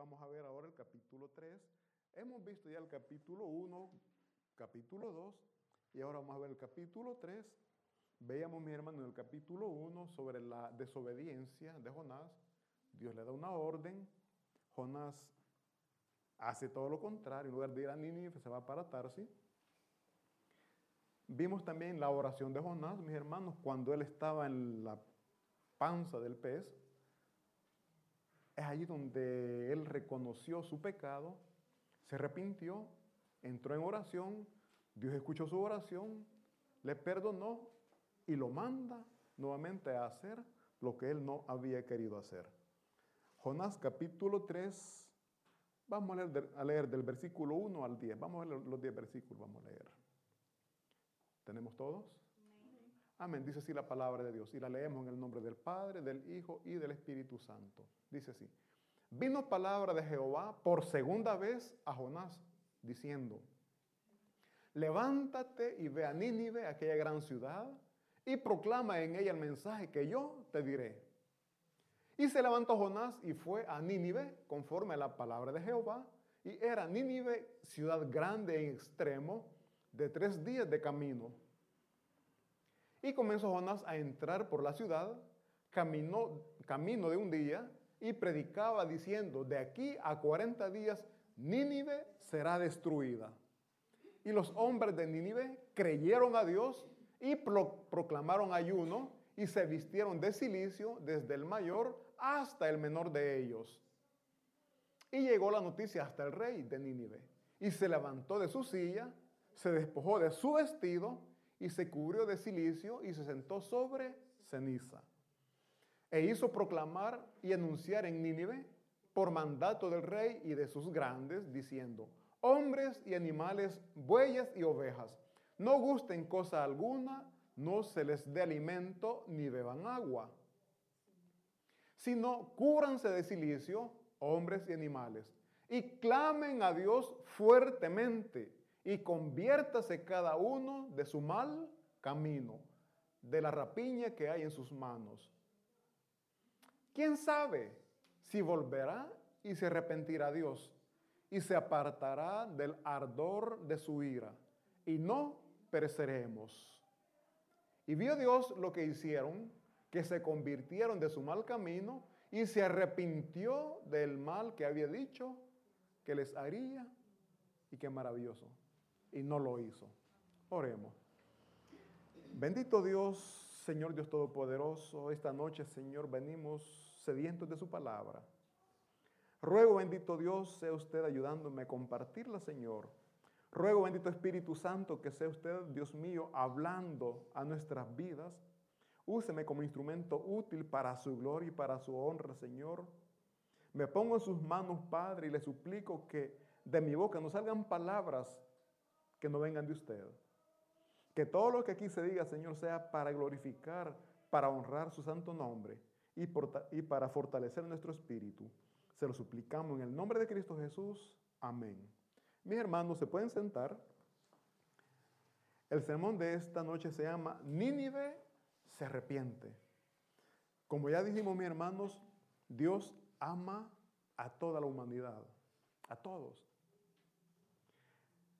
Vamos a ver ahora el capítulo 3. Hemos visto ya el capítulo 1, capítulo 2, y ahora vamos a ver el capítulo 3. Veíamos, mi hermano, en el capítulo 1 sobre la desobediencia de Jonás. Dios le da una orden. Jonás hace todo lo contrario. En lugar de ir a Nínive, se va para Tarsis. Vimos también la oración de Jonás, mis hermanos, cuando él estaba en la panza del pez. Es allí donde él reconoció su pecado, se arrepintió, entró en oración, Dios escuchó su oración, le perdonó y lo manda nuevamente a hacer lo que él no había querido hacer. Jonás capítulo 3, vamos a leer, a leer del versículo 1 al 10, vamos a leer los 10 versículos, vamos a leer. ¿Tenemos todos? Amén. Dice así la palabra de Dios. Y la leemos en el nombre del Padre, del Hijo y del Espíritu Santo. Dice así. Vino palabra de Jehová por segunda vez a Jonás, diciendo, levántate y ve a Nínive, aquella gran ciudad, y proclama en ella el mensaje que yo te diré. Y se levantó Jonás y fue a Nínive, conforme a la palabra de Jehová, y era Nínive ciudad grande en extremo, de tres días de camino. Y comenzó Jonás a entrar por la ciudad, caminó, camino de un día, y predicaba diciendo, de aquí a 40 días Nínive será destruida. Y los hombres de Nínive creyeron a Dios y proclamaron ayuno y se vistieron de silicio desde el mayor hasta el menor de ellos. Y llegó la noticia hasta el rey de Nínive y se levantó de su silla se despojó de su vestido y se cubrió de silicio y se sentó sobre ceniza. E hizo proclamar y anunciar en Nínive por mandato del rey y de sus grandes, diciendo, hombres y animales, bueyes y ovejas, no gusten cosa alguna, no se les dé alimento ni beban agua, sino cúranse de silicio, hombres y animales, y clamen a Dios fuertemente y conviértase cada uno de su mal camino, de la rapiña que hay en sus manos. ¿Quién sabe si volverá y se arrepentirá Dios y se apartará del ardor de su ira y no pereceremos? Y vio Dios lo que hicieron, que se convirtieron de su mal camino y se arrepintió del mal que había dicho que les haría y qué maravilloso y no lo hizo. Oremos. Bendito Dios, Señor Dios Todopoderoso, esta noche, Señor, venimos sedientos de su palabra. Ruego, bendito Dios, sea usted ayudándome a compartirla, Señor. Ruego, bendito Espíritu Santo, que sea usted, Dios mío, hablando a nuestras vidas. Úseme como instrumento útil para su gloria y para su honra, Señor. Me pongo en sus manos, Padre, y le suplico que de mi boca no salgan palabras que no vengan de usted. Que todo lo que aquí se diga, Señor, sea para glorificar, para honrar su santo nombre y, para fortalecer nuestro espíritu. Se lo suplicamos en el nombre de Cristo Jesús. Amén. Mis hermanos, se pueden sentar. El sermón de esta noche se llama Nínive se arrepiente. Como ya dijimos, mis hermanos, Dios ama a toda la humanidad, a todos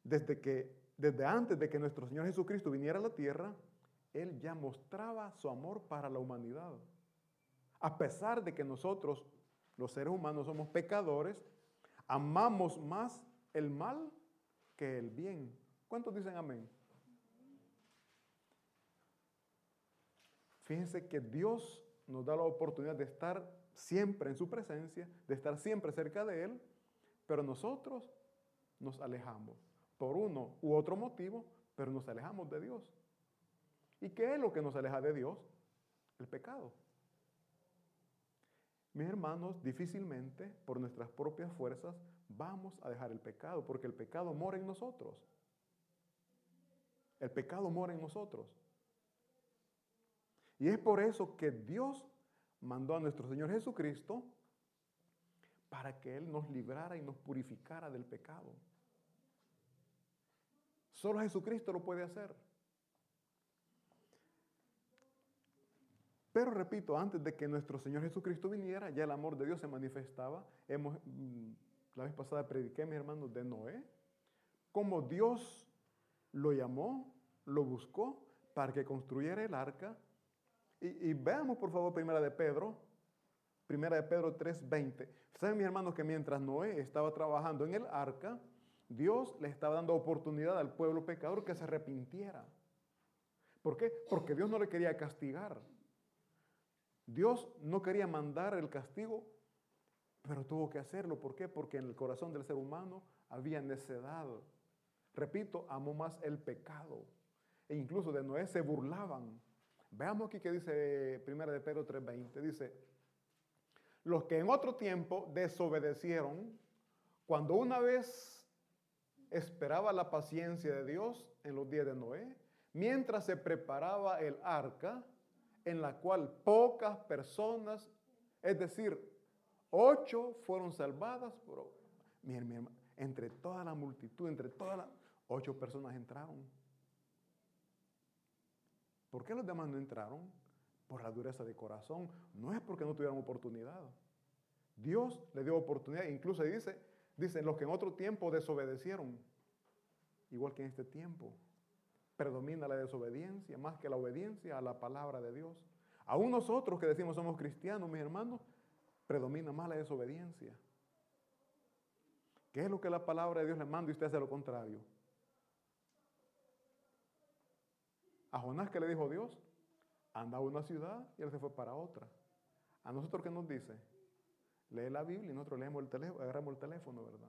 desde que desde antes de que nuestro Señor Jesucristo viniera a la tierra, él ya mostraba su amor para la humanidad. A pesar de que nosotros, los seres humanos, somos pecadores, amamos más el mal que el bien. ¿Cuántos dicen amén? Fíjense que Dios nos da la oportunidad de estar siempre en su presencia, de estar siempre cerca de Él, pero nosotros nos alejamos por uno u otro motivo, pero nos alejamos de Dios. ¿Y qué es lo que nos aleja de Dios? El pecado. Mis hermanos, difícilmente por nuestras propias fuerzas vamos a dejar el pecado, porque el pecado mora en nosotros. El pecado mora en nosotros. Y es por eso que Dios mandó a nuestro Señor Jesucristo para que Él nos librara y nos purificara del pecado. Solo Jesucristo lo puede hacer. Pero repito, antes de que nuestro Señor Jesucristo viniera, ya el amor de Dios se manifestaba. Hemos, mm, la vez pasada prediqué, mis hermanos, de Noé, como Dios lo llamó, lo buscó para que construyera el arca. Y, veamos, por favor, primera de Pedro, primera de Pedro 3:20. Saben, mis hermanos, que mientras Noé estaba trabajando en el arca, Dios le estaba dando oportunidad al pueblo pecador que se arrepintiera. ¿Por qué? Porque Dios no le quería castigar. Dios no quería mandar el castigo, pero tuvo que hacerlo. ¿Por qué? Porque en el corazón del ser humano había necedad. Repito, amó más el pecado. E incluso de Noé se burlaban. Veamos aquí que dice 1 de Pedro 3:20. Dice, los que en otro tiempo desobedecieron, cuando una vez esperaba la paciencia de Dios en los días de Noé, mientras se preparaba el arca, en la cual pocas personas, es decir, ocho fueron salvadas, pero, miren, entre toda la multitud, entre todas las, ocho personas entraron. ¿Por qué los demás no entraron? Por la dureza de corazón. No es porque no tuvieran oportunidad. Dios le dio oportunidad. Incluso dice, dice, los que en otro tiempo desobedecieron, igual que en este tiempo predomina la desobediencia más que la obediencia a la palabra de Dios. Aún nosotros que decimos somos cristianos, mis hermanos, predomina más la desobediencia. ¿Qué es lo que la palabra de Dios le manda y usted hace lo contrario? A Jonás que le dijo Dios, anda a una ciudad y él se fue para otra. A nosotros que nos dice, lee la Biblia y nosotros leemos el teléfono, agarramos el teléfono, ¿verdad?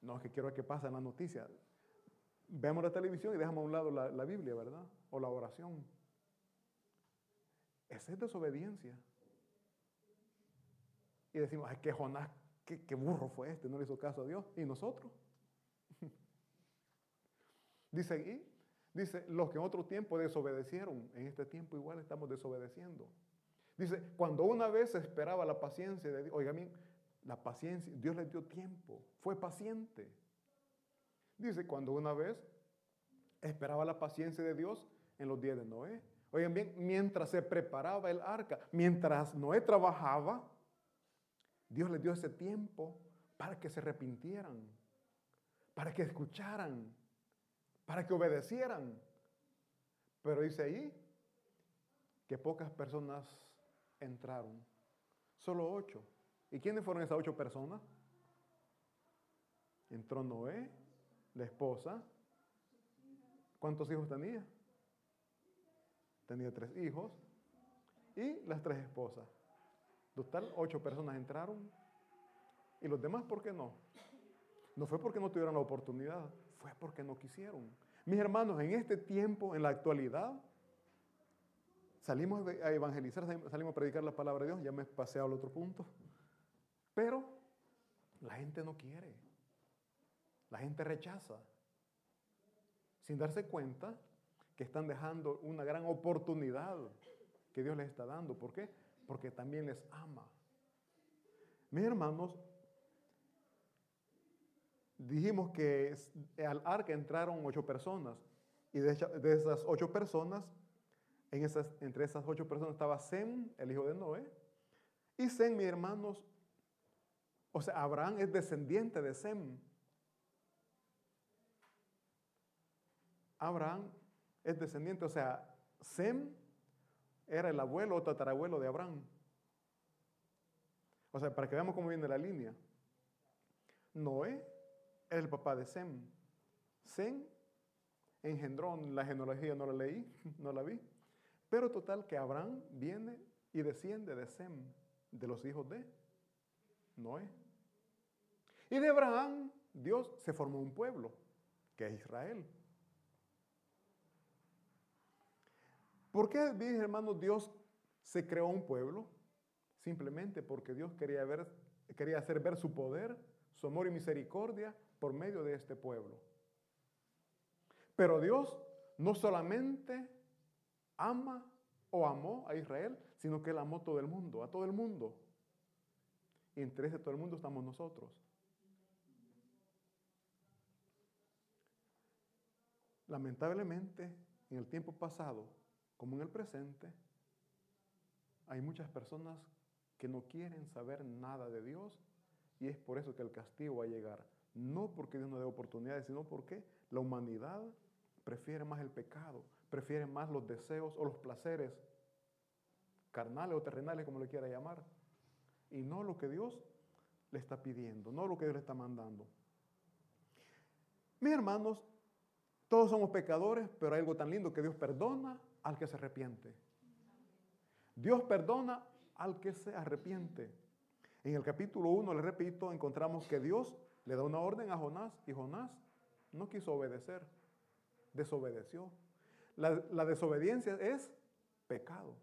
No, es que quiero ver qué pasa en la noticia vemos la televisión y dejamos a un lado la, Biblia, ¿verdad? O la oración. Esa es desobediencia. Y decimos, ay, qué Jonás, qué, qué burro fue este, no le hizo caso a Dios. ¿Y nosotros? dice aquí, dice, los que en otro tiempo desobedecieron, en este tiempo igual estamos desobedeciendo. Dice, cuando una vez esperaba la paciencia de Dios, oiga bien, la paciencia, Dios les dio tiempo, fue paciente. Dice, cuando una vez esperaba la paciencia de Dios en los días de Noé. Oigan bien, mientras se preparaba el arca, mientras Noé trabajaba, Dios le dio ese tiempo para que se arrepintieran, para que escucharan, para que obedecieran. Pero dice ahí que pocas personas entraron, solo ocho. ¿Y quiénes fueron esas ocho personas? Entró Noé, la esposa. ¿Cuántos hijos tenía? Tenía tres hijos y las tres esposas. Total, ocho personas entraron. ¿Y los demás por qué no? No fue porque no tuvieron la oportunidad, fue porque no quisieron. Mis hermanos, en este tiempo, en la actualidad, salimos a evangelizar, salimos a predicar la palabra de Dios, ya me pasé al otro punto. Pero la gente no quiere. La gente rechaza, sin darse cuenta que están dejando una gran oportunidad que Dios les está dando. ¿Por qué? Porque también les ama. Mis hermanos, dijimos que al arca entraron ocho personas y de, esas ocho personas, entre esas ocho personas estaba Sem, el hijo de Noé, y Sem, mis hermanos, o sea, Abraham es descendiente de Sem. Abraham es descendiente, o sea, Sem era el abuelo o tatarabuelo de Abraham. O sea, para que veamos cómo viene la línea. Noé es el papá de Sem. Sem engendró, la genealogía no la leí, no la vi. Pero total que Abraham viene y desciende de Sem, de los hijos de Noé. Y de Abraham, Dios se formó un pueblo, que es Israel. ¿Por qué, mis hermanos, Dios se creó un pueblo? Simplemente porque Dios quería, ver, quería hacer ver su poder, su amor y misericordia por medio de este pueblo. Pero Dios no solamente ama o amó a Israel, sino que Él amó todo el mundo, a todo el mundo. Y entre ese todo el mundo estamos nosotros. Lamentablemente, en el tiempo pasado, como en el presente, hay muchas personas que no quieren saber nada de Dios y es por eso que el castigo va a llegar. No porque Dios no dé oportunidades, sino porque la humanidad prefiere más el pecado, prefiere más los deseos o los placeres carnales o terrenales, como le quiera llamar, y no lo que Dios le está pidiendo, no lo que Dios le está mandando. Mis hermanos, todos somos pecadores, pero hay algo tan lindo que Dios perdona al que se arrepiente. Dios perdona al que se arrepiente. En el capítulo 1, le repito, encontramos que Dios le da una orden a Jonás y Jonás no quiso obedecer, desobedeció. La, desobediencia es pecado.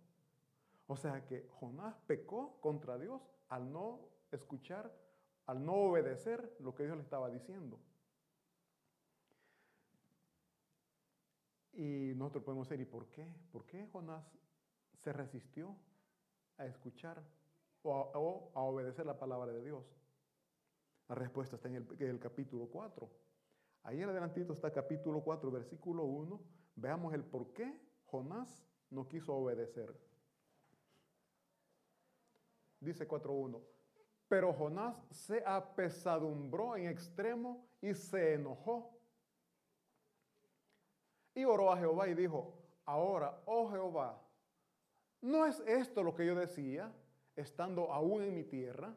O sea que Jonás pecó contra Dios al no escuchar, al no obedecer lo que Dios le estaba diciendo. Y nosotros podemos decir, ¿y por qué? ¿Por qué Jonás se resistió a escuchar o a, obedecer la palabra de Dios? La respuesta está en el, capítulo 4. Ahí en adelantito está capítulo 4, versículo 1. Veamos el por qué Jonás no quiso obedecer. Dice 4.1. Pero Jonás se apesadumbró en extremo y se enojó. Y oró a Jehová y dijo, ahora, oh Jehová, ¿no es esto lo que yo decía, estando aún en mi tierra?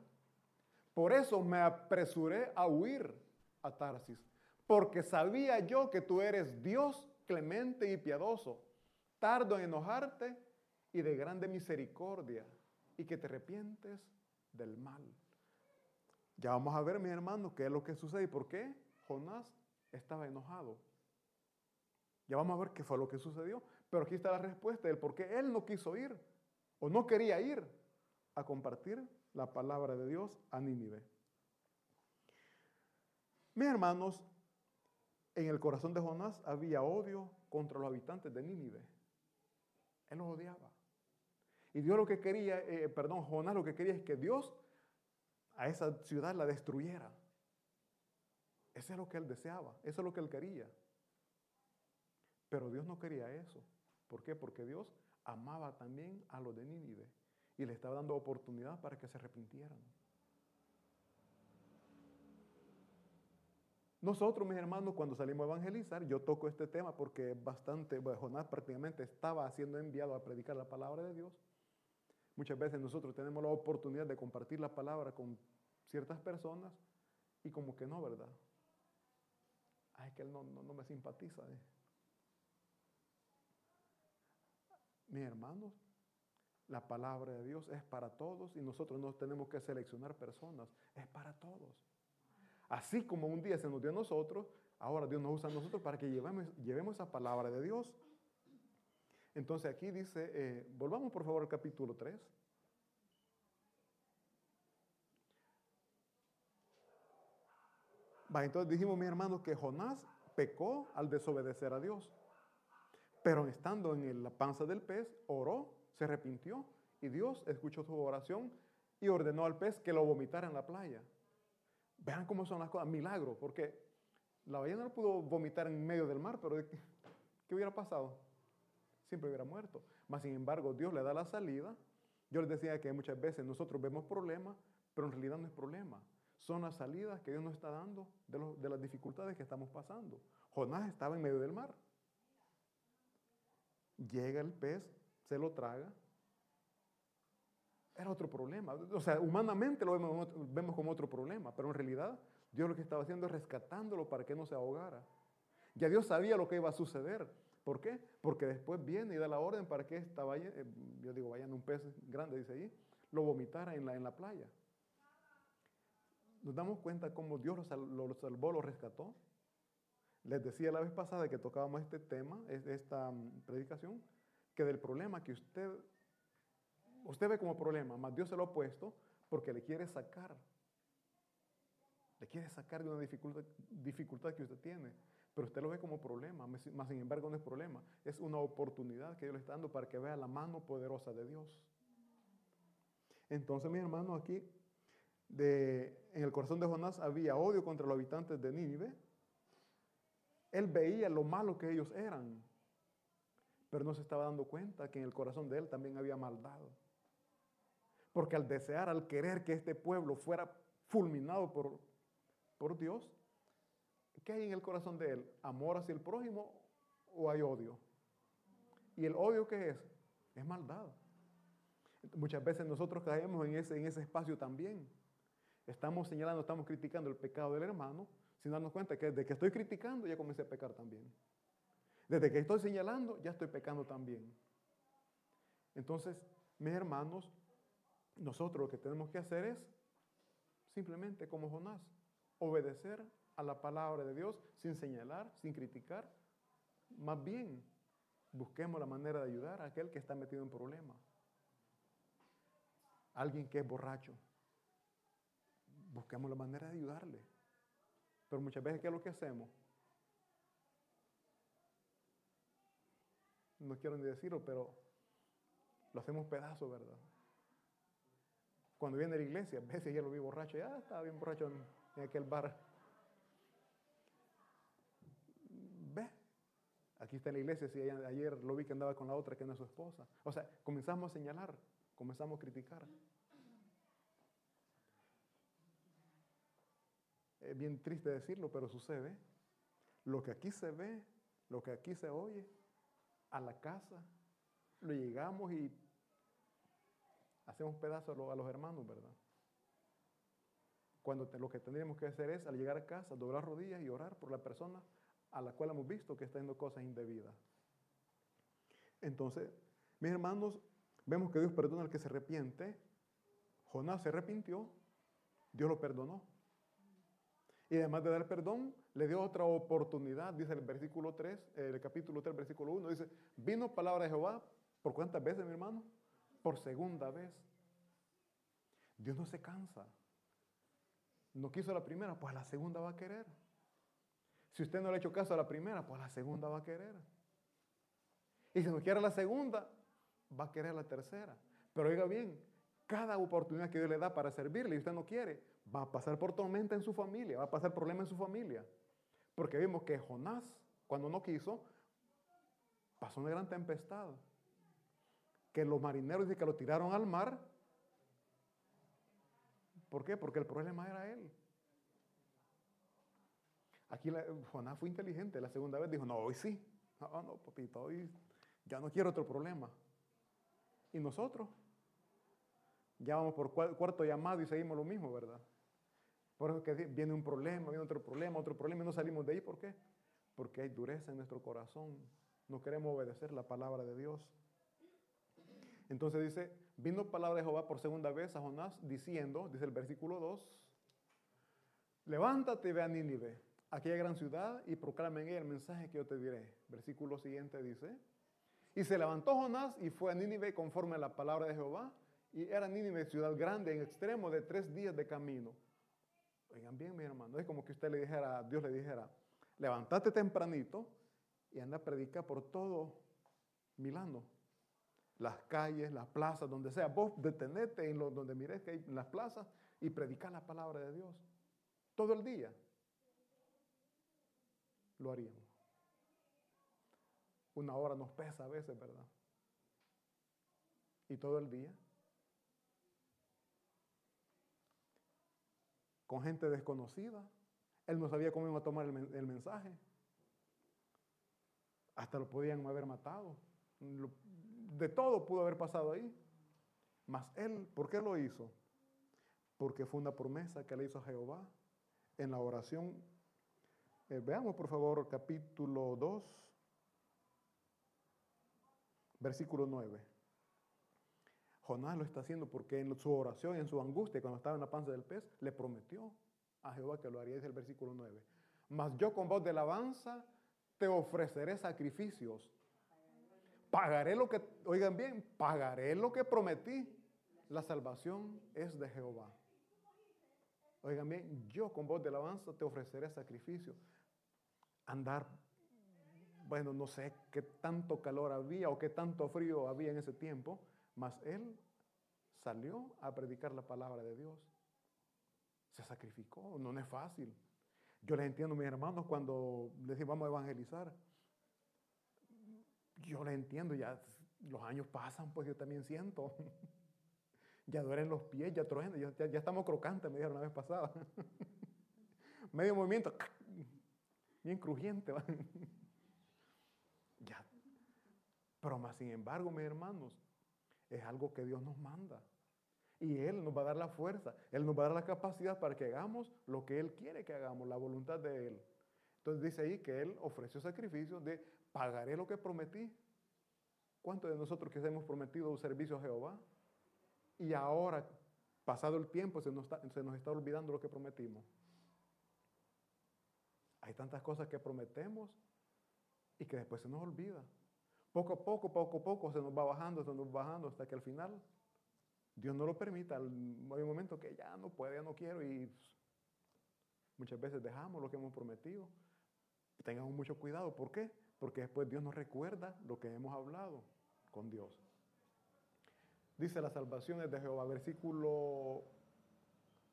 Por eso me apresuré a huir a Tarsis, porque sabía yo que tú eres Dios clemente y piadoso, tardo en enojarte y de grande misericordia, y que te arrepientes del mal. Ya vamos a ver, mis hermanos, qué es lo que sucede y por qué Jonás estaba enojado. Ya vamos a ver qué fue lo que sucedió. Pero aquí está la respuesta del por qué él no quiso ir o no quería ir a compartir la palabra de Dios a Nínive. Mis hermanos, en el corazón de Jonás había odio contra los habitantes de Nínive. Él los odiaba. Y Dios lo que quería, eh, perdón, Jonás lo que quería es que Dios a esa ciudad la destruyera. Eso es lo que él deseaba, eso es lo que él quería. Pero Dios no quería eso. ¿Por qué? Porque Dios amaba también a los de Nínive y le estaba dando oportunidad para que se arrepintieran. Nosotros, mis hermanos, cuando salimos a evangelizar, yo toco este tema porque bastante, bueno, Jonás prácticamente estaba siendo enviado a predicar la palabra de Dios. Muchas veces nosotros tenemos la oportunidad de compartir la palabra con ciertas personas y como que no, ¿verdad? Ay, que él no, no, me simpatiza. ¿eh? Mis hermanos, la palabra de Dios es para todos y nosotros no tenemos que seleccionar personas, es para todos. Así como un día se nos dio a nosotros, ahora Dios nos usa a nosotros para que llevemos, llevemos esa palabra de Dios. Entonces aquí dice, eh, volvamos por favor al capítulo 3. Va, entonces dijimos, mis hermanos, que Jonás pecó al desobedecer a Dios. Pero estando en la panza del pez, oró, se arrepintió y Dios escuchó su oración y ordenó al pez que lo vomitara en la playa. Vean cómo son las cosas, milagro, porque la ballena no pudo vomitar en medio del mar, pero ¿qué hubiera pasado? Siempre hubiera muerto. Mas, sin embargo, Dios le da la salida. Yo les decía que muchas veces nosotros vemos problemas, pero en realidad no es problema. Son las salidas que Dios nos está dando de, de las dificultades que estamos pasando. Jonás estaba en medio del mar llega el pez, se lo traga. Era otro problema. O sea, humanamente lo vemos, como otro problema, pero en realidad Dios lo que estaba haciendo es rescatándolo para que no se ahogara. Ya Dios sabía lo que iba a suceder. ¿Por qué? Porque después viene y da la orden para que esta vaya, eh, yo digo, vayan un pez grande, dice ahí, lo vomitara en la, en la playa. Nos damos cuenta cómo Dios lo salvó, lo rescató. Les decía la vez pasada que tocábamos este tema, esta mm, predicación, que del problema que usted, usted ve como problema, más Dios se lo ha puesto porque le quiere sacar. Le quiere sacar de una dificultad, que usted tiene. Pero usted lo ve como problema, más sin embargo no es problema. Es una oportunidad que Dios le está dando para que vea la mano poderosa de Dios. Entonces, mi hermano, aquí en el corazón de Jonás había odio contra los habitantes de Nínive él veía lo malo que ellos eran, pero no se estaba dando cuenta que en el corazón de él también había maldad. Porque al desear, al querer que este pueblo fuera fulminado por, por Dios, ¿qué hay en el corazón de él? ¿Amor hacia el prójimo o hay odio? ¿Y el odio qué es? Es maldad. Muchas veces nosotros caemos en ese, en ese espacio también. Estamos señalando, estamos criticando el pecado del hermano, sin darnos cuenta que desde que estoy criticando ya comencé a pecar también. Desde que estoy señalando ya estoy pecando también. Entonces, mis hermanos, nosotros lo que tenemos que hacer es simplemente como Jonás, obedecer a la palabra de Dios sin señalar, sin criticar. Más bien, busquemos la manera de ayudar a aquel que está metido en problemas. Alguien que es borracho. Busquemos la manera de ayudarle. Pero muchas veces, ¿qué es lo que hacemos? No quiero ni decirlo, pero lo hacemos pedazo, ¿verdad? Cuando viene a la iglesia, a veces ya lo vi borracho, ya estaba bien borracho en, aquel bar. Ve, aquí está la iglesia, si ayer lo vi que andaba con la otra que no es su esposa. O sea, comenzamos a señalar, comenzamos a criticar. Es bien triste decirlo, pero sucede. Lo que aquí se ve, lo que aquí se oye, a la casa, lo llegamos y hacemos pedazos a los hermanos, ¿verdad? Cuando lo que tendríamos que hacer es, al llegar a casa, doblar rodillas y orar por la persona a la cual hemos visto que está haciendo cosas indebidas. Entonces, mis hermanos, vemos que Dios perdona al que se arrepiente. Jonás se arrepintió, Dios lo perdonó. Y además de dar perdón, le dio otra oportunidad, dice el versículo 3, el capítulo 3, versículo 1, dice, vino palabra de Jehová, ¿por cuántas veces, mi hermano? Por segunda vez. Dios no se cansa. No quiso la primera, pues la segunda va a querer. Si usted no le ha hecho caso a la primera, pues la segunda va a querer. Y si no quiere la segunda, va a querer la tercera. Pero oiga bien, cada oportunidad que Dios le da para servirle y usted no quiere, va a pasar por tormenta en su familia, va a pasar problema en su familia. Porque vimos que Jonás, cuando no quiso, pasó una gran tempestad. Que los marineros dicen que lo tiraron al mar. ¿Por qué? Porque el problema era él. Aquí Jonás fue inteligente. La segunda vez dijo, no, hoy sí. No, no, papito, hoy ya no quiero otro problema. ¿Y nosotros? Ya vamos por cuarto llamado y seguimos lo mismo, ¿verdad? Por eso que viene un problema, viene otro problema, otro problema y no salimos de ahí. ¿Por qué? Porque hay dureza en nuestro corazón. No queremos obedecer la palabra de Dios. Entonces dice, vino palabra de Jehová por segunda vez a Jonás diciendo, dice el versículo 2, levántate y ve a Nínive, aquella gran ciudad, y proclama en ella el mensaje que yo te diré. Versículo siguiente dice, y se levantó Jonás y fue a Nínive conforme a la palabra de Jehová, y era Nínive ciudad grande en extremo de tres días de camino. Oigan bien, mi hermano, es como que usted le dijera, Dios le dijera, levántate tempranito y anda a predicar por todo Milano. Las calles, las plazas, donde sea. Vos detenete en lo, donde mires que hay en las plazas y predicar la palabra de Dios. Todo el día. Lo haríamos. Una hora nos pesa a veces, ¿verdad? Y todo el día. con gente desconocida. Él no sabía cómo iba a tomar el, mensaje. Hasta lo podían haber matado. De todo pudo haber pasado ahí. Mas él, ¿por qué lo hizo? Porque fue una promesa que le hizo a Jehová en la oración. Eh, veamos por favor capítulo 2, versículo 9. Jonás lo está haciendo porque en su oración, en su angustia, cuando estaba en la panza del pez, le prometió a Jehová que lo haría, dice el versículo 9. Mas yo con voz de alabanza te ofreceré sacrificios. Pagaré lo que, oigan bien, pagaré lo que prometí. La salvación es de Jehová. Oigan bien, yo con voz de alabanza te ofreceré sacrificio. Andar, bueno, no sé qué tanto calor había o qué tanto frío había en ese tiempo, mas él salió a predicar la palabra de Dios. Se sacrificó, no es fácil. Yo les entiendo, mis hermanos, cuando les decimos vamos a evangelizar. Yo les entiendo, ya los años pasan, pues yo también siento. Ya duelen los pies, ya truenan, ya, estamos crocantes, me dijeron la vez pasada. Medio movimiento, bien crujiente. ya. Pero más sin embargo, mis hermanos, es algo que Dios nos manda. Y Él nos va a dar la fuerza, Él nos va a dar la capacidad para que hagamos lo que Él quiere que hagamos, la voluntad de Él. Entonces dice ahí que Él ofreció sacrificio de pagaré lo que prometí. ¿Cuántos de nosotros que hemos prometido un servicio a Jehová? Y ahora, pasado el tiempo, se nos, está, olvidando lo que prometimos. Hay tantas cosas que prometemos y que después se nos olvida. Poco a poco, poco a poco se nos va bajando, se nos va bajando hasta que al final Dios no lo permita. Hay un momento que ya no puede, ya no quiero y muchas veces dejamos lo que hemos prometido. Tengamos mucho cuidado. ¿Por qué? Porque después Dios nos recuerda lo que hemos hablado con Dios. Dice las salvaciones de Jehová, versículo,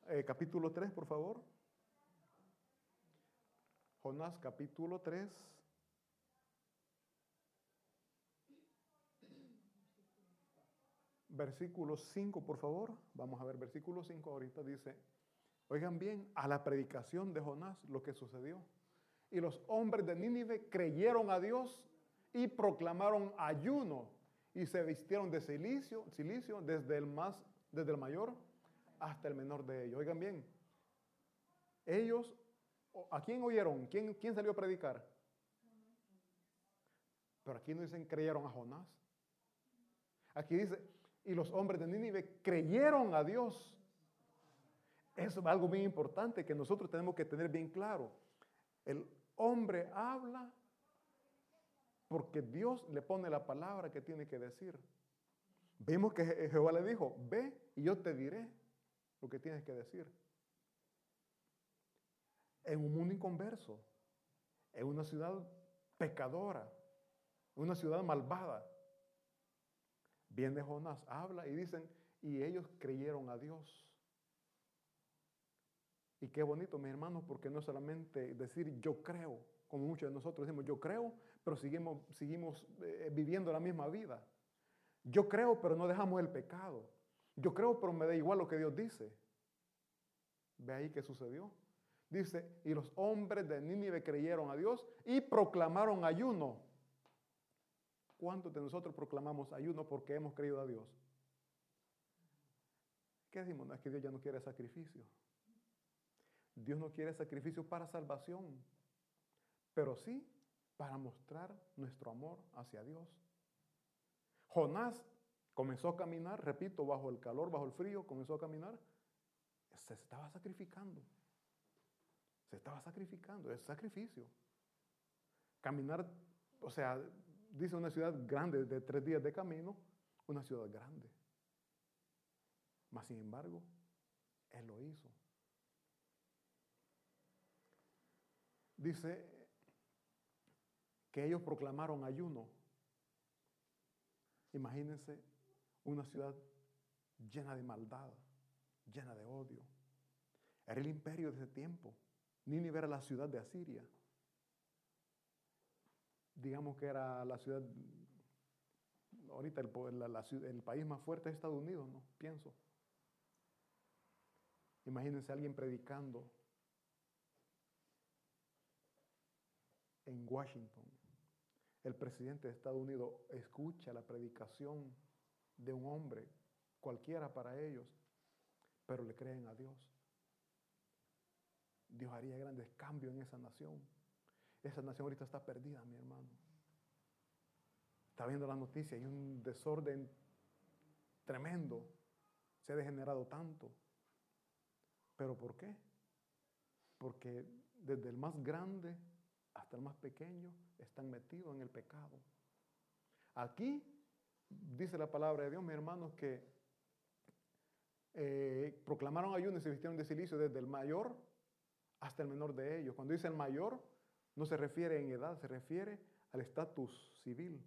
eh, capítulo 3, por favor. Jonás capítulo 3. Versículo 5, por favor. Vamos a ver, versículo 5 ahorita dice, oigan bien, a la predicación de Jonás lo que sucedió. Y los hombres de Nínive creyeron a Dios y proclamaron ayuno y se vistieron de silicio, silicio desde el más, desde el mayor hasta el menor de ellos. Oigan bien, ellos, ¿a quién oyeron? ¿Quién, quién salió a predicar? Pero aquí no dicen creyeron a Jonás. Aquí dice, y los hombres de Nínive creyeron a Dios. Eso es algo bien importante que nosotros tenemos que tener bien claro. El hombre habla porque Dios le pone la palabra que tiene que decir. Vimos que Jehová le dijo, ve y yo te diré lo que tienes que decir. En un mundo inconverso, en una ciudad pecadora, una ciudad malvada, viene Jonás, habla y dicen, y ellos creyeron a Dios. Y qué bonito, mis hermanos, porque no solamente decir yo creo, como muchos de nosotros decimos yo creo, pero seguimos, seguimos eh, viviendo la misma vida. Yo creo, pero no dejamos el pecado. Yo creo, pero me da igual lo que Dios dice. Ve ahí qué sucedió. Dice, y los hombres de Nínive creyeron a Dios y proclamaron ayuno. ¿Cuántos de nosotros proclamamos ayuno porque hemos creído a Dios? ¿Qué decimos? No es que Dios ya no quiere sacrificio. Dios no quiere sacrificio para salvación, pero sí para mostrar nuestro amor hacia Dios. Jonás comenzó a caminar, repito, bajo el calor, bajo el frío, comenzó a caminar. Se estaba sacrificando. Se estaba sacrificando, es sacrificio. Caminar, o sea, dice una ciudad grande de tres días de camino, una ciudad grande. Mas sin embargo, Él lo hizo. Dice que ellos proclamaron ayuno. Imagínense una ciudad llena de maldad, llena de odio. Era el imperio de ese tiempo. Nínive era la ciudad de Asiria. Digamos que era la ciudad, ahorita el, el país más fuerte es Estados Unidos, ¿no? Pienso. Imagínense a alguien predicando en Washington el presidente de Estados Unidos escucha la predicación de un hombre, cualquiera para ellos, pero le creen a Dios. Dios haría grandes cambios en esa nación. Esa nación ahorita está perdida, mi hermano. Está viendo la noticia, hay un desorden tremendo. Se ha degenerado tanto. ¿Pero por qué? Porque desde el más grande hasta el más pequeño están metidos en el pecado. Aquí dice la palabra de Dios, mis hermanos, que eh, proclamaron ayuno y se vistieron de silicio desde el mayor hasta el menor de ellos. Cuando dice el mayor, no se refiere en edad, se refiere al estatus civil.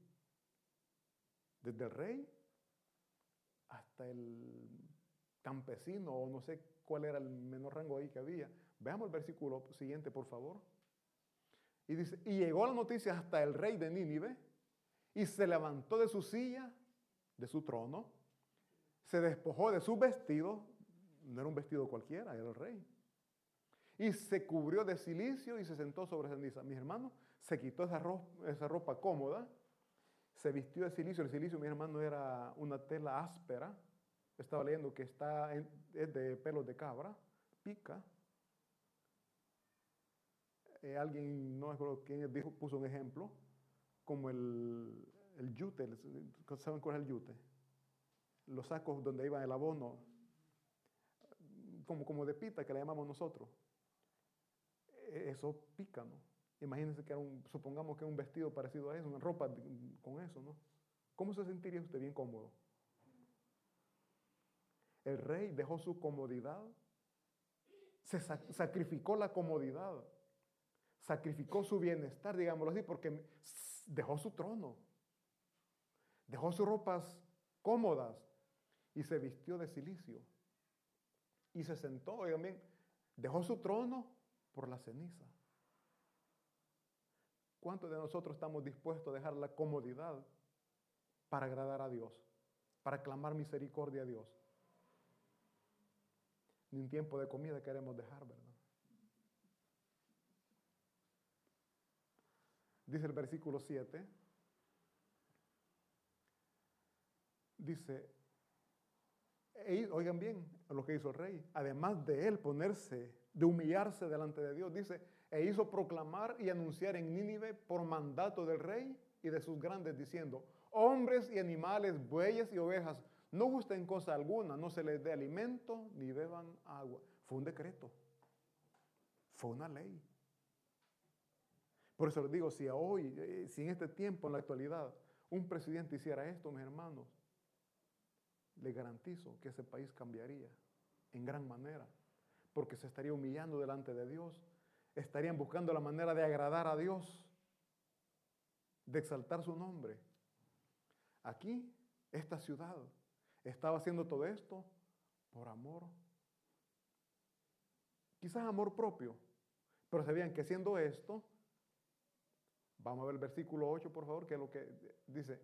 Desde el rey hasta el campesino, o no sé cuál era el menor rango ahí que había. Veamos el versículo siguiente, por favor. Y dice, y llegó la noticia hasta el rey de Nínive y se levantó de su silla, de su trono, se despojó de su vestido, no era un vestido cualquiera, era el rey. Y se cubrió de silicio y se sentó sobre ceniza. Mis hermanos, se quitó esa ropa, esa ropa cómoda, se vistió de silicio. El silicio, mi hermano, era una tela áspera. Estaba leyendo que está es de pelos de cabra, pica. Eh, alguien, no recuerdo quién dijo, puso un ejemplo, como el, el yute, ¿saben cuál es el yute? Los sacos donde iba el abono, como, como de pita que le llamamos nosotros. E, eso pica, ¿no? Imagínense que supongamos que un vestido parecido a eso, una ropa con eso, ¿no? ¿Cómo se sentiría usted bien cómodo? El rey dejó su comodidad, se sacrificó la comodidad, sacrificó su bienestar, digámoslo así, porque dejó su trono, dejó sus ropas cómodas y se vistió de silicio. Y se sentó, oigan bien, dejó su trono por la ceniza. ¿Cuántos de nosotros estamos dispuestos a dejar la comodidad para agradar a Dios, para clamar misericordia a Dios? Ni un tiempo de comida queremos dejar, ¿verdad? Dice el versículo 7. Dice, oigan bien lo que hizo el rey, además de él ponerse, de humillarse delante de Dios, dice, e hizo proclamar y anunciar en Nínive por mandato del rey y de sus grandes, diciendo, hombres y animales, bueyes y ovejas, no gusten cosa alguna, no se les dé alimento ni beban agua. Fue un decreto, fue una ley. Por eso les digo, si hoy, eh, si en este tiempo, en la actualidad, un presidente hiciera esto, mis hermanos, le garantizo que ese país cambiaría en gran manera, porque se estaría humillando delante de Dios, estarían buscando la manera de agradar a Dios, de exaltar su nombre. Aquí, esta ciudad, estaba haciendo todo esto por amor. Quizás amor propio, pero sabían que haciendo esto, vamos a ver el versículo 8, por favor, que es lo que dice,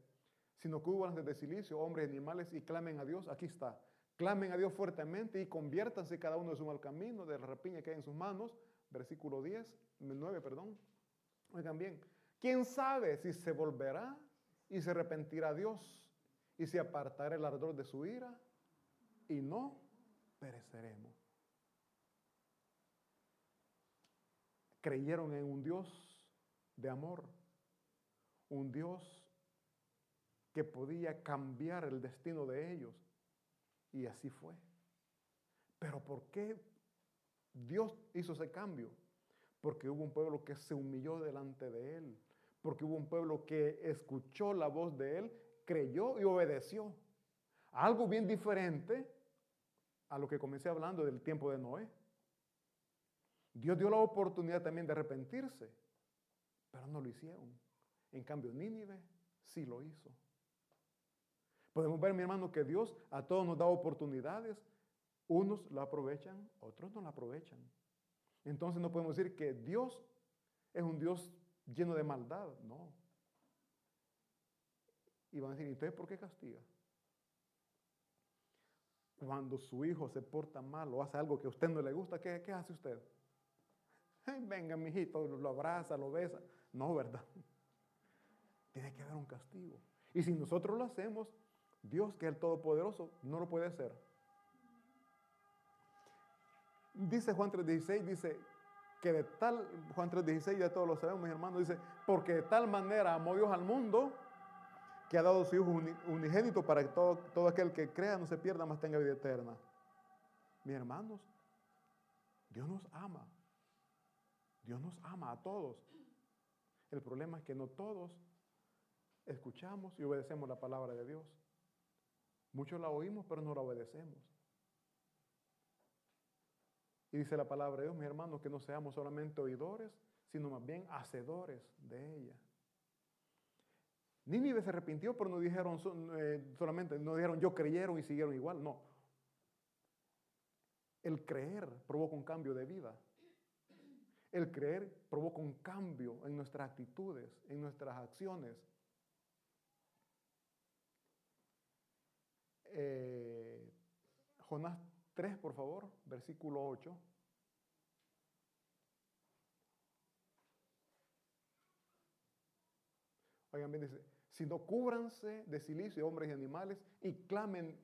sino que hubo de silicio, hombres y animales, y clamen a Dios, aquí está, clamen a Dios fuertemente y conviértanse cada uno de su mal camino, de la rapiña que hay en sus manos, versículo 10, 9, perdón. Oigan bien, ¿quién sabe si se volverá y se arrepentirá Dios y se apartará el ardor de su ira y no pereceremos? Creyeron en un Dios de amor, un Dios que podía cambiar el destino de ellos. Y así fue. Pero ¿por qué Dios hizo ese cambio? Porque hubo un pueblo que se humilló delante de Él. Porque hubo un pueblo que escuchó la voz de Él, creyó y obedeció. Algo bien diferente a lo que comencé hablando del tiempo de Noé. Dios dio la oportunidad también de arrepentirse, pero no lo hicieron. En cambio, Nínive sí lo hizo. Podemos ver, mi hermano, que Dios a todos nos da oportunidades. Unos la aprovechan, otros no la aprovechan. Entonces no podemos decir que Dios es un Dios lleno de maldad. No. Y van a decir, entonces, ¿por qué castiga? Cuando su hijo se porta mal o hace algo que a usted no le gusta, ¿qué, qué hace usted? Venga, mijito, lo abraza, lo besa. No, ¿verdad? Tiene que haber un castigo. Y si nosotros lo hacemos, Dios, que es el Todopoderoso, no lo puede hacer. Dice Juan 3.16, dice que de tal, Juan 3.16, ya todos lo sabemos, mis hermanos, dice, porque de tal manera amó Dios al mundo que ha dado su Hijo unigénito para que todo, todo aquel que crea no se pierda, más tenga vida eterna. Mis hermanos, Dios nos ama. Dios nos ama a todos. El problema es que no todos escuchamos y obedecemos la palabra de Dios. Muchos la oímos, pero no la obedecemos. Y dice la palabra de Dios, mis hermanos, que no seamos solamente oidores, sino más bien hacedores de ella. Nínive se arrepintió, pero no dijeron eh, solamente, no dijeron yo creyeron y siguieron igual, no. El creer provoca un cambio de vida. El creer provoca un cambio en nuestras actitudes, en nuestras acciones. eh, Jonás 3, por favor, versículo 8. Oigan bien, dice, si no cúbranse de silicio hombres y animales y clamen,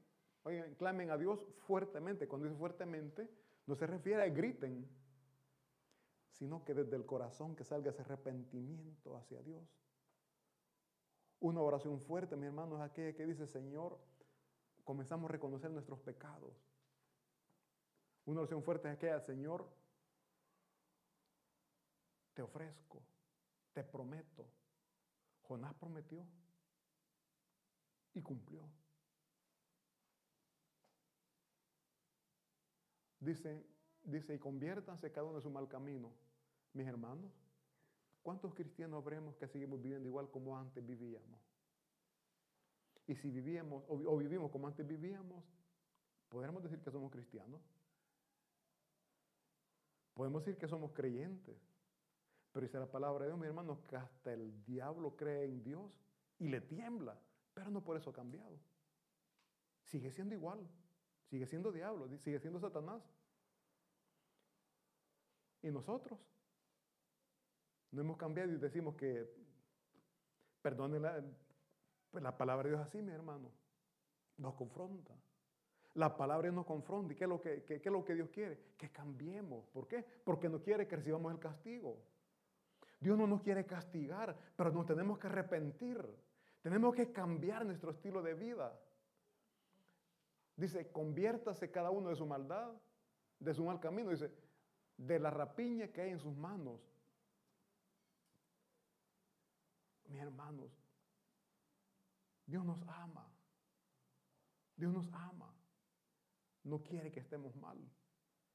oigan, clamen a Dios fuertemente. Cuando dice fuertemente, no se refiere a griten, sino que desde el corazón que salga ese arrepentimiento hacia Dios. Una oración fuerte, mi hermano, es aquella que dice, Señor, comenzamos a reconocer nuestros pecados. Una oración fuerte es aquella, Señor, te ofrezco, te prometo. Jonás prometió y cumplió. Dice, dice, y conviértanse cada uno en su mal camino. Mis hermanos, ¿cuántos cristianos habremos que seguimos viviendo igual como antes vivíamos? Y si vivíamos o, vivimos como antes vivíamos, ¿podremos decir que somos cristianos? Podemos decir que somos creyentes. Pero dice la palabra de Dios, mi hermano, que hasta el diablo cree en Dios y le tiembla, pero no por eso ha cambiado. Sigue siendo igual, sigue siendo diablo, sigue siendo Satanás. Y nosotros no hemos cambiado y decimos que, perdone la, pues la palabra de Dios así, mi hermano, nos confronta. La palabra nos confronta. ¿Y qué es, lo que, qué es lo que Dios quiere? Que cambiemos. ¿Por qué? Porque no quiere que recibamos el castigo. Dios no nos quiere castigar, pero nos tenemos que arrepentir. Tenemos que cambiar nuestro estilo de vida. Dice, conviértase cada uno de su maldad, de su mal camino. Dice, de la rapiña que hay en sus manos. Mis hermanos, Dios nos ama. Dios nos ama. No quiere que estemos mal.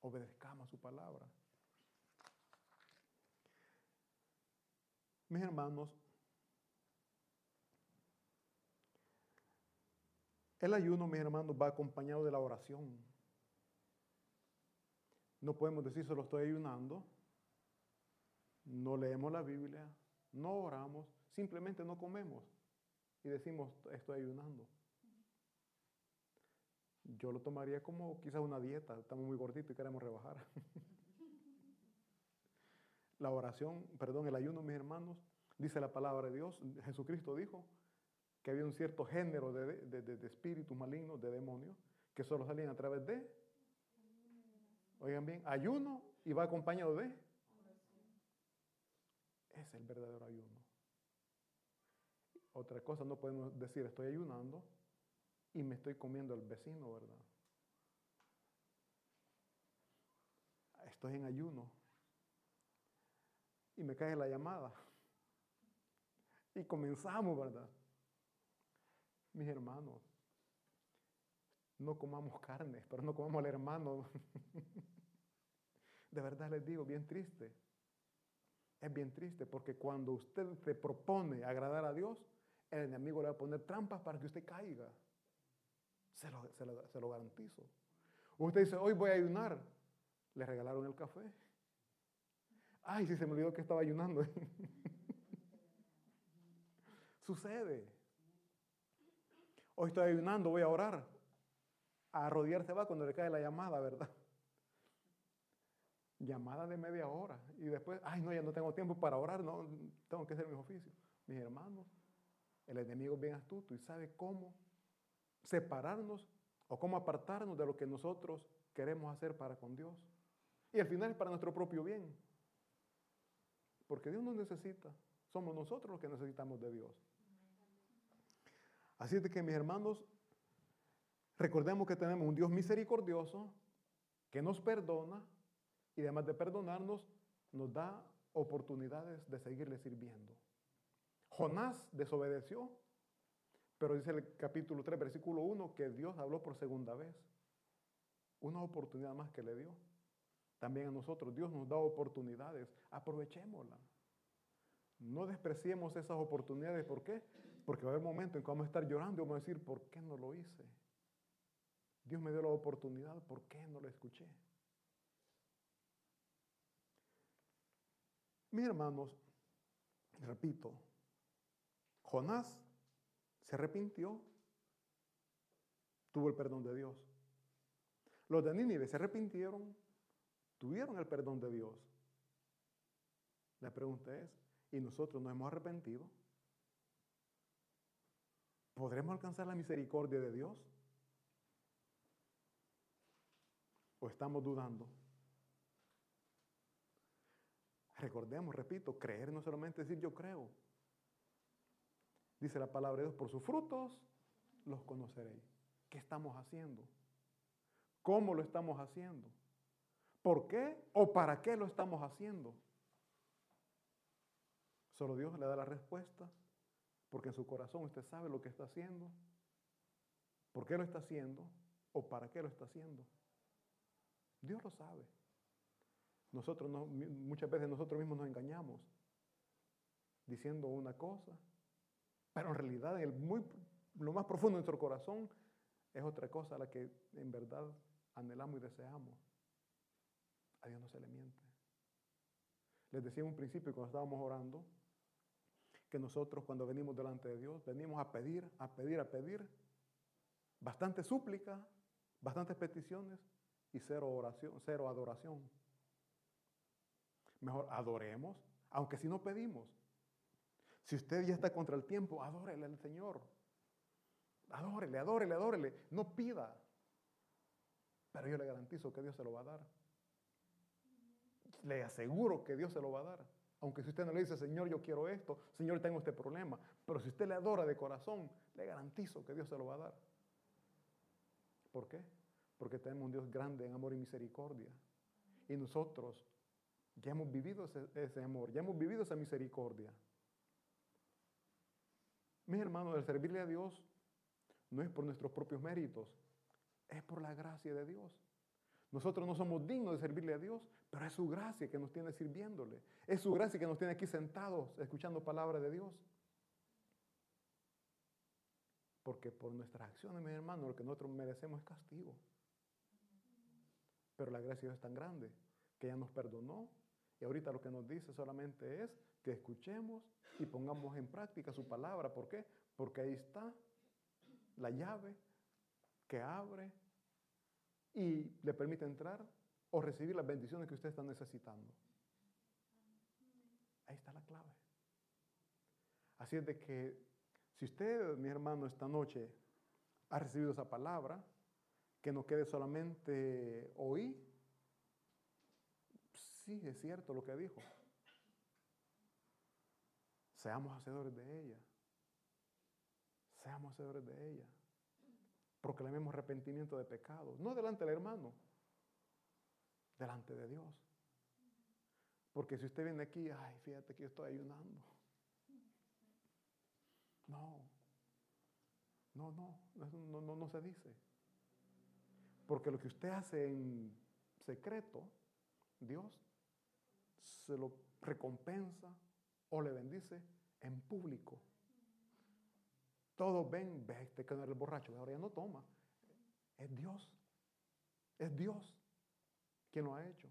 Obedezcamos su palabra. Mis hermanos, el ayuno, mis hermanos, va acompañado de la oración. No podemos decir solo estoy ayunando, no leemos la Biblia, no oramos, simplemente no comemos y decimos estoy ayunando. Yo lo tomaría como quizás una dieta, estamos muy gorditos y queremos rebajar. La oración, perdón, el ayuno, mis hermanos, dice la palabra de Dios. Jesucristo dijo que había un cierto género de, espíritus malignos, de demonios, que solo salían a través de, oigan bien, ayuno y va acompañado de. Es el verdadero ayuno. Otra cosa, no podemos decir estoy ayunando y me estoy comiendo al vecino, ¿verdad? Estoy en ayuno y me cae la llamada. Y comenzamos, ¿verdad? Mis hermanos, no comamos carne, pero no comamos al hermano. De verdad les digo, bien triste. Es bien triste porque cuando usted se propone agradar a Dios, el enemigo le va a poner trampas para que usted caiga. Se lo, se lo garantizo. Usted dice, hoy voy a ayunar. Le regalaron el café. Ay, si se me olvidó que estaba ayunando. Sucede. Hoy estoy ayunando, voy a orar. A arrodillarse va cuando le cae la llamada, ¿verdad? Llamada de media hora. Y después, ay, no, ya no tengo tiempo para orar, no, tengo que hacer mis oficios. Mis hermanos, el enemigo es bien astuto y sabe cómo separarnos o cómo apartarnos de lo que nosotros queremos hacer para con Dios. Y al final es para nuestro propio bien. Porque Dios nos necesita. Somos nosotros los que necesitamos de Dios. Así es que mis hermanos, recordemos que tenemos un Dios misericordioso que nos perdona y además de perdonarnos, nos da oportunidades de seguirle sirviendo. Jonás desobedeció, pero dice el capítulo 3, versículo 1, que Dios habló por segunda vez. Una oportunidad más que le dio. También a nosotros, Dios nos da oportunidades, aprovechémoslas. No despreciemos esas oportunidades, ¿por qué? Porque va a haber momentos en que vamos a estar llorando y vamos a decir, ¿por qué no lo hice? Dios me dio la oportunidad, ¿por qué no la escuché? Mis hermanos, repito, Jonás se arrepintió, tuvo el perdón de Dios. Los de Nínive se arrepintieron, tuvieron el perdón de Dios. La pregunta es, ¿y nosotros nos hemos arrepentido? ¿Podremos alcanzar la misericordia de Dios? ¿O estamos dudando? Recordemos, repito, creer no solamente decir yo creo. Dice la palabra de Dios, por sus frutos los conoceréis. ¿Qué estamos haciendo? ¿Cómo lo estamos haciendo? ¿Por qué o para qué lo estamos haciendo? Solo Dios le da la respuesta, porque en su corazón usted sabe lo que está haciendo, por qué lo está haciendo o para qué lo está haciendo. Dios lo sabe. Nosotros no, muchas veces nosotros mismos nos engañamos diciendo una cosa, pero en realidad en el muy, lo más profundo de nuestro corazón es otra cosa a la que en verdad anhelamos y deseamos. A Dios no se le miente. Les decía en un principio cuando estábamos orando que nosotros cuando venimos delante de Dios venimos a pedir, a pedir, a pedir, bastante súplica, bastantes peticiones y cero oración, cero adoración. Mejor adoremos, aunque si no pedimos. Si usted ya está contra el tiempo, adórele al Señor. Adórele, adórele, adórele. No pida. Pero yo le garantizo que Dios se lo va a dar. Le aseguro que Dios se lo va a dar. Aunque si usted no le dice, Señor, yo quiero esto, Señor, tengo este problema. Pero si usted le adora de corazón, le garantizo que Dios se lo va a dar. ¿Por qué? Porque tenemos un Dios grande en amor y misericordia. Y nosotros ya hemos vivido ese, amor, ya hemos vivido esa misericordia. Mis hermanos, el servirle a Dios no es por nuestros propios méritos, es por la gracia de Dios. Nosotros no somos dignos de servirle a Dios, pero es su gracia que nos tiene sirviéndole. Es su gracia que nos tiene aquí sentados escuchando palabra de Dios. Porque por nuestras acciones, mis hermanos, lo que nosotros merecemos es castigo. Pero la gracia de Dios es tan grande que ya nos perdonó y ahorita lo que nos dice solamente es que escuchemos y pongamos en práctica su palabra. ¿Por qué? Porque ahí está la llave que abre y le permite entrar o recibir las bendiciones que usted está necesitando. Ahí está la clave. Así es de que si usted, mi hermano, esta noche ha recibido esa palabra, que no quede solamente oír, sí, es cierto lo que dijo. Seamos hacedores de ella. Seamos hacedores de ella. Proclamemos arrepentimiento de pecados. No delante del hermano, delante de Dios. Porque si usted viene aquí, ay, fíjate que yo estoy ayunando. No, no, no, no, no, no se dice. Porque lo que usted hace en secreto, Dios se lo recompensa o le bendice en público. Todos ven, ve este que no era el borracho, ahora ya no toma. Es Dios. Es Dios quien lo ha hecho.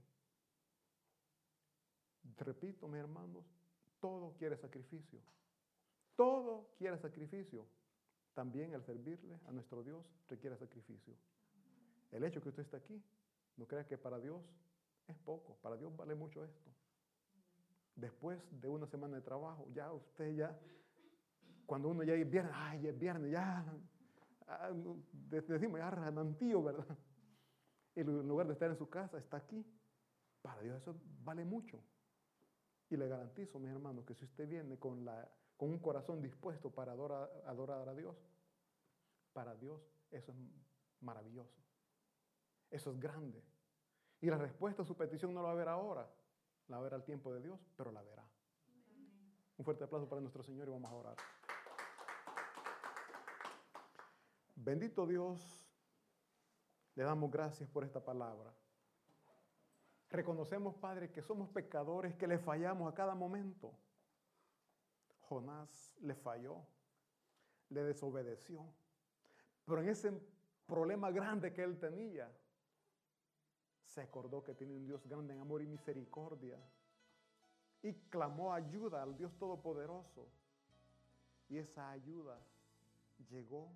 Repito, mis hermanos, todo quiere sacrificio. Todo quiere sacrificio. También el servirle a nuestro Dios requiere sacrificio. El hecho que usted está aquí, no crea que para Dios es poco. Para Dios vale mucho esto. Después de una semana de trabajo, ya usted ya, cuando uno ya es viernes, ay, es viernes, ya, ah, decimos ya ranantío, ¿verdad? Y en lugar de estar en su casa, está aquí. Para Dios eso vale mucho. Y le garantizo, mis hermanos, que si usted viene con, la, con un corazón dispuesto para adorar, adorar a Dios, para Dios eso es maravilloso. Eso es grande. Y la respuesta a su petición no la va a ver ahora, la va a ver al tiempo de Dios, pero la verá. Un fuerte aplauso para nuestro Señor y vamos a orar. Bendito Dios, le damos gracias por esta palabra. Reconocemos, Padre, que somos pecadores, que le fallamos a cada momento. Jonás le falló, le desobedeció. Pero en ese problema grande que él tenía, se acordó que tiene un Dios grande en amor y misericordia y clamó ayuda al Dios Todopoderoso. Y esa ayuda llegó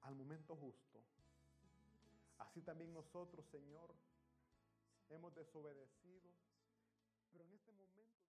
al momento justo. Así también nosotros, Señor, hemos desobedecido. Pero en este momento...